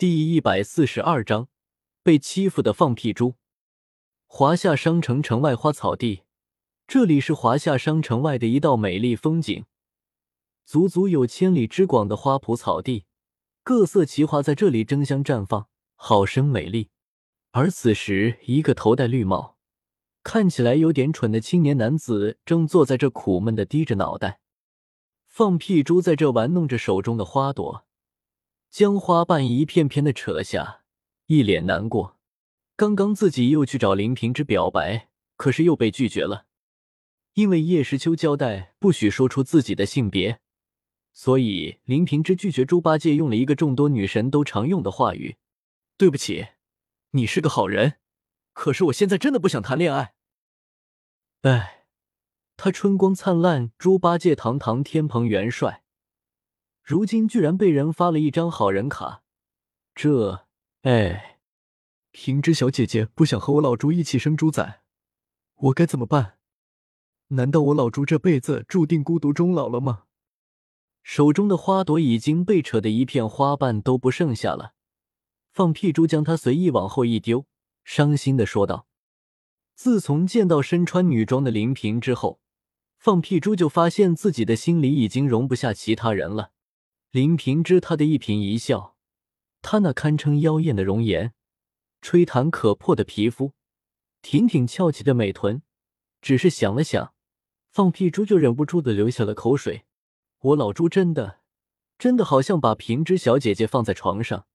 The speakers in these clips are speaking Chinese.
第一百四十二章被欺负的放屁猪。华夏商城城外花草地，这里是华夏商城外的一道美丽风景，足足有千里之广的花圃草地，各色奇花在这里争相绽放，好生美丽。而此时，一个头戴绿帽、看起来有点蠢的青年男子正坐在这苦闷的低着脑袋。放屁猪在这玩弄着手中的花朵。将花瓣一片片的扯下，一脸难过。刚刚自己又去找林平之表白，可是又被拒绝了。因为叶时秋交代不许说出自己的性别，所以林平之拒绝猪八戒用了一个众多女神都常用的话语：“对不起，你是个好人，可是我现在真的不想谈恋爱。”哎，他春光灿烂，猪八戒堂堂天蓬元帅。如今居然被人发了一张好人卡，这……哎，平之小姐姐不想和我老朱一起生猪仔，我该怎么办？难道我老朱这辈子注定孤独终老了吗？手中的花朵已经被扯得一片花瓣都不剩下了。放屁猪将它随意往后一丢，伤心的说道：“自从见到身穿女装的林平之后，放屁猪就发现自己的心里已经容不下其他人了。”林平之，他的一颦一笑，他那堪称妖艳的容颜，吹弹可破的皮肤，挺挺翘起的美臀，只是想了想，放屁猪就忍不住的流下了口水。我老猪真的，真的好像把平之小姐姐放在床上，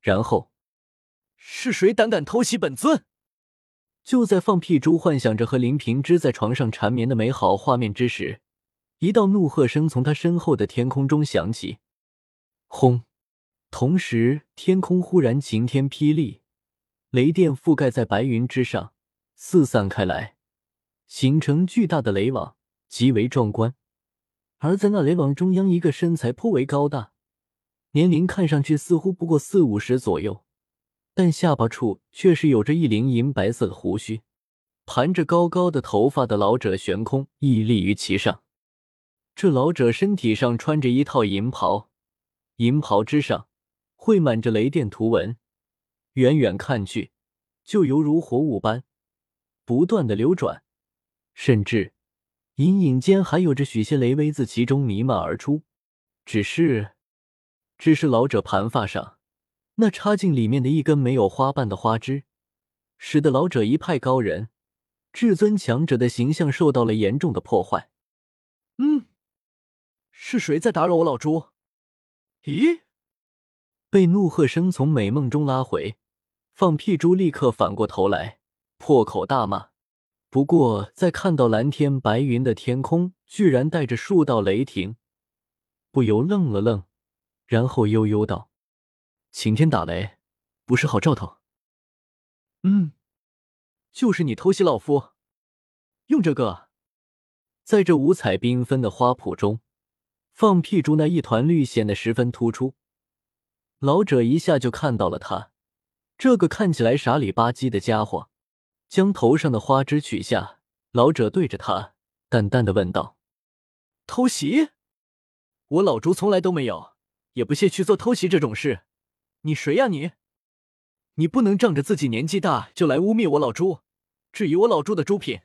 然后是谁胆敢偷袭本尊？就在放屁猪幻想着和林平之在床上缠绵的美好画面之时，一道怒喝声从他身后的天空中响起。轰！同时，天空忽然晴天霹雳，雷电覆盖在白云之上，四散开来，形成巨大的雷网，极为壮观。而在那雷网中央，一个身材颇为高大，年龄看上去似乎不过四五十左右，但下巴处却是有着一鳞银白色的胡须，盘着高高的头发的老者悬空屹立于其上。这老者身体上穿着一套银袍。银袍之上绘满着雷电图文，远远看去就犹如活物般不断的流转，甚至隐隐间还有着许些雷威自其中弥漫而出。只是，只是老者盘发上那插进里面的一根没有花瓣的花枝，使得老者一派高人、至尊强者的形象受到了严重的破坏。嗯，是谁在打扰我老猪？咦！被怒喝声从美梦中拉回，放屁猪立刻反过头来，破口大骂。不过在看到蓝天白云的天空居然带着数道雷霆，不由愣了愣，然后悠悠道：“晴天打雷，不是好兆头。”嗯，就是你偷袭老夫，用这个，在这五彩缤纷的花圃中。放屁猪那一团绿显得十分突出，老者一下就看到了他这个看起来傻里吧唧的家伙，将头上的花枝取下。老者对着他淡淡的问道：“偷袭？我老猪从来都没有，也不屑去做偷袭这种事。你谁呀你？你不能仗着自己年纪大就来污蔑我老猪，质疑我老猪的猪品。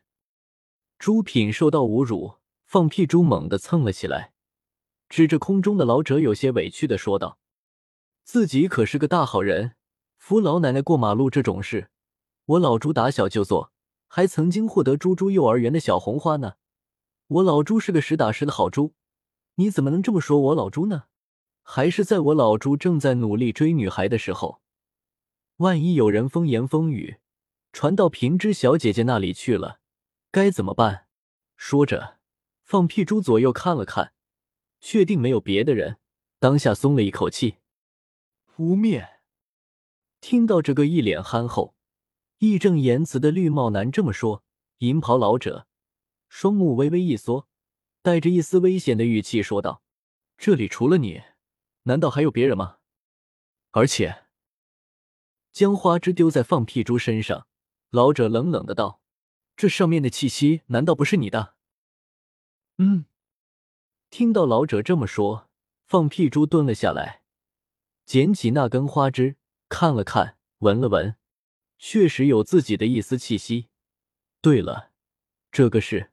猪品受到侮辱，放屁猪猛地蹭了起来。”指着空中的老者，有些委屈的说道：“自己可是个大好人，扶老奶奶过马路这种事，我老猪打小就做，还曾经获得猪猪幼儿园的小红花呢。我老猪是个实打实的好猪，你怎么能这么说我老猪呢？还是在我老猪正在努力追女孩的时候，万一有人风言风语传到平之小姐姐那里去了，该怎么办？”说着，放屁猪左右看了看。确定没有别的人，当下松了一口气。污蔑！听到这个一脸憨厚、义正言辞的绿帽男这么说，银袍老者双目微微一缩，带着一丝危险的语气说道：“这里除了你，难道还有别人吗？而且……”将花枝丢在放屁猪身上，老者冷冷的道：“这上面的气息难道不是你的？”嗯。听到老者这么说，放屁猪蹲了下来，捡起那根花枝，看了看，闻了闻，确实有自己的一丝气息。对了，这个是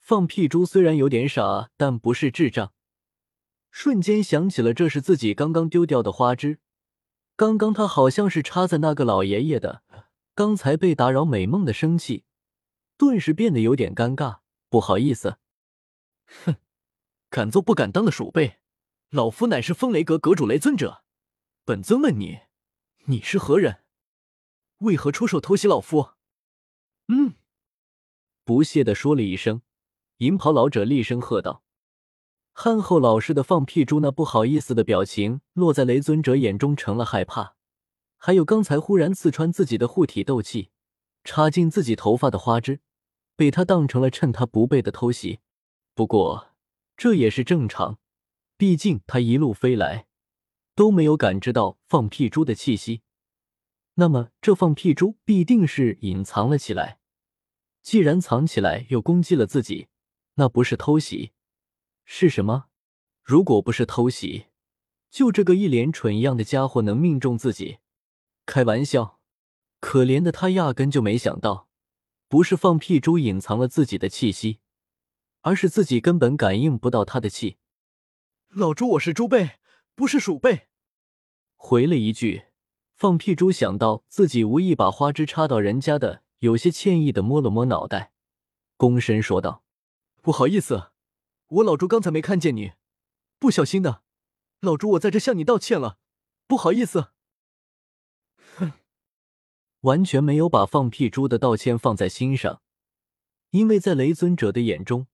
放屁猪，虽然有点傻，但不是智障。瞬间想起了这是自己刚刚丢掉的花枝，刚刚他好像是插在那个老爷爷的，刚才被打扰美梦的生气，顿时变得有点尴尬，不好意思。哼，敢做不敢当的鼠辈，老夫乃是风雷阁阁主雷尊者，本尊问你，你是何人？为何出手偷袭老夫？嗯，不屑的说了一声，银袍老者厉声喝道。憨厚老实的放屁猪，那不好意思的表情落在雷尊者眼中成了害怕。还有刚才忽然刺穿自己的护体斗气，插进自己头发的花枝，被他当成了趁他不备的偷袭。不过这也是正常，毕竟他一路飞来都没有感知到放屁猪的气息，那么这放屁猪必定是隐藏了起来。既然藏起来又攻击了自己，那不是偷袭。是什么？如果不是偷袭，就这个一脸蠢样的家伙能命中自己？开玩笑！可怜的他压根就没想到，不是放屁猪隐藏了自己的气息，而是自己根本感应不到他的气。老猪，我是猪辈，不是鼠辈。回了一句，放屁猪想到自己无意把花枝插到人家的，有些歉意的摸了摸脑袋，躬身说道：“不好意思。”我老朱刚才没看见你，不小心的。老朱，我在这向你道歉了，不好意思。哼，完全没有把放屁猪的道歉放在心上，因为在雷尊者的眼中，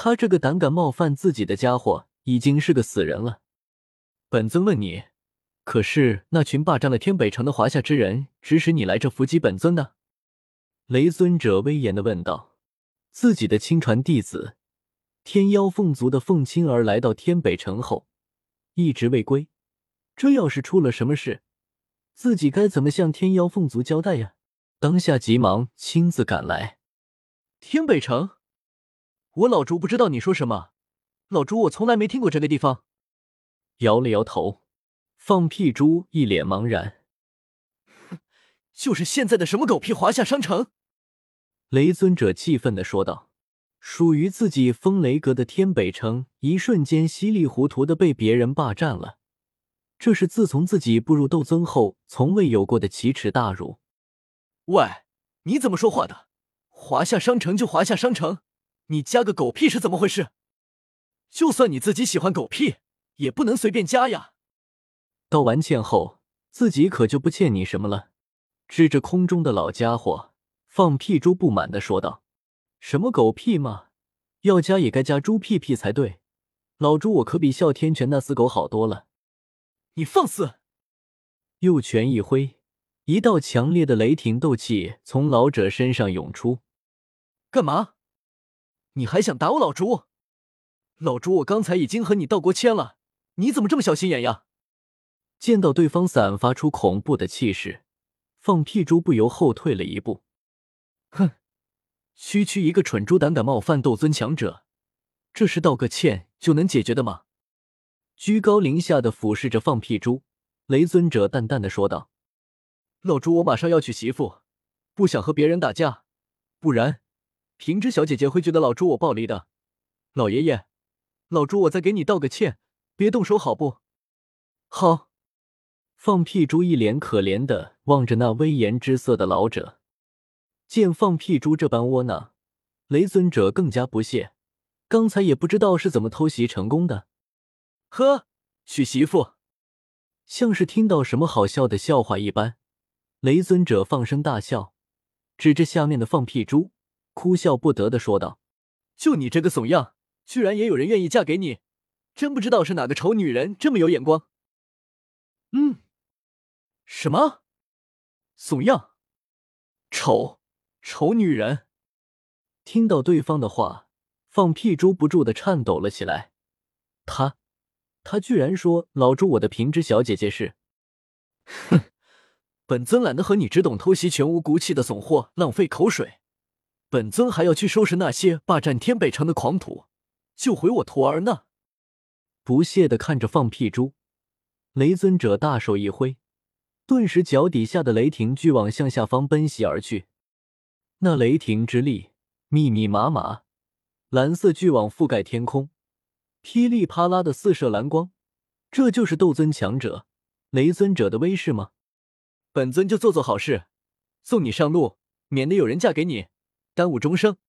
他这个胆敢冒犯自己的家伙已经是个死人了。本尊问你，可是那群霸占了天北城的华夏之人指使你来这伏击本尊的？雷尊者威严的问道。自己的亲传弟子。天妖凤族的凤青儿来到天北城后，一直未归。这要是出了什么事，自己该怎么向天妖凤族交代呀？当下急忙亲自赶来。天北城，我老朱不知道你说什么。老朱，我从来没听过这个地方。摇了摇头，放屁猪一脸茫然。哼，就是现在的什么狗屁华夏商城！雷尊者气愤的说道。属于自己风雷阁的天北城，一瞬间稀里糊涂的被别人霸占了，这是自从自己步入斗尊后从未有过的奇耻大辱。喂，你怎么说话的？华夏商城就华夏商城，你加个狗屁是怎么回事？就算你自己喜欢狗屁，也不能随便加呀。道完歉后，自己可就不欠你什么了。指着空中的老家伙，放屁猪不满的说道。什么狗屁嘛！要加也该加猪屁屁才对。老猪，我可比哮天犬那死狗好多了。你放肆！右拳一挥，一道强烈的雷霆斗气从老者身上涌出。干嘛？你还想打我老朱？老朱，我刚才已经和你道过歉了，你怎么这么小心眼呀？见到对方散发出恐怖的气势，放屁猪不由后退了一步。哼！区区一个蠢猪胆敢冒犯斗尊强者，这是道个歉就能解决的吗？居高临下的俯视着放屁猪，雷尊者淡淡的说道：“老朱，我马上要娶媳妇，不想和别人打架，不然平之小姐姐会觉得老朱我暴力的。老爷爷，老朱我再给你道个歉，别动手好不？好。”放屁猪一脸可怜的望着那威严之色的老者。见放屁猪这般窝囊，雷尊者更加不屑。刚才也不知道是怎么偷袭成功的。呵，娶媳妇，像是听到什么好笑的笑话一般。雷尊者放声大笑，指着下面的放屁猪，哭笑不得的说道：“就你这个怂样，居然也有人愿意嫁给你，真不知道是哪个丑女人这么有眼光。”嗯，什么？怂样？丑？丑女人，听到对方的话，放屁猪不住的颤抖了起来。他，他居然说老朱我的平之小姐姐是，哼，本尊懒得和你只懂偷袭、全无骨气的怂货浪费口水，本尊还要去收拾那些霸占天北城的狂徒，救回我徒儿呢。不屑的看着放屁猪，雷尊者大手一挥，顿时脚底下的雷霆巨网向下方奔袭而去。那雷霆之力密密麻麻，蓝色巨网覆盖天空，噼里啪啦的四射蓝光。这就是斗尊强者雷尊者的威势吗？本尊就做做好事，送你上路，免得有人嫁给你，耽误终生。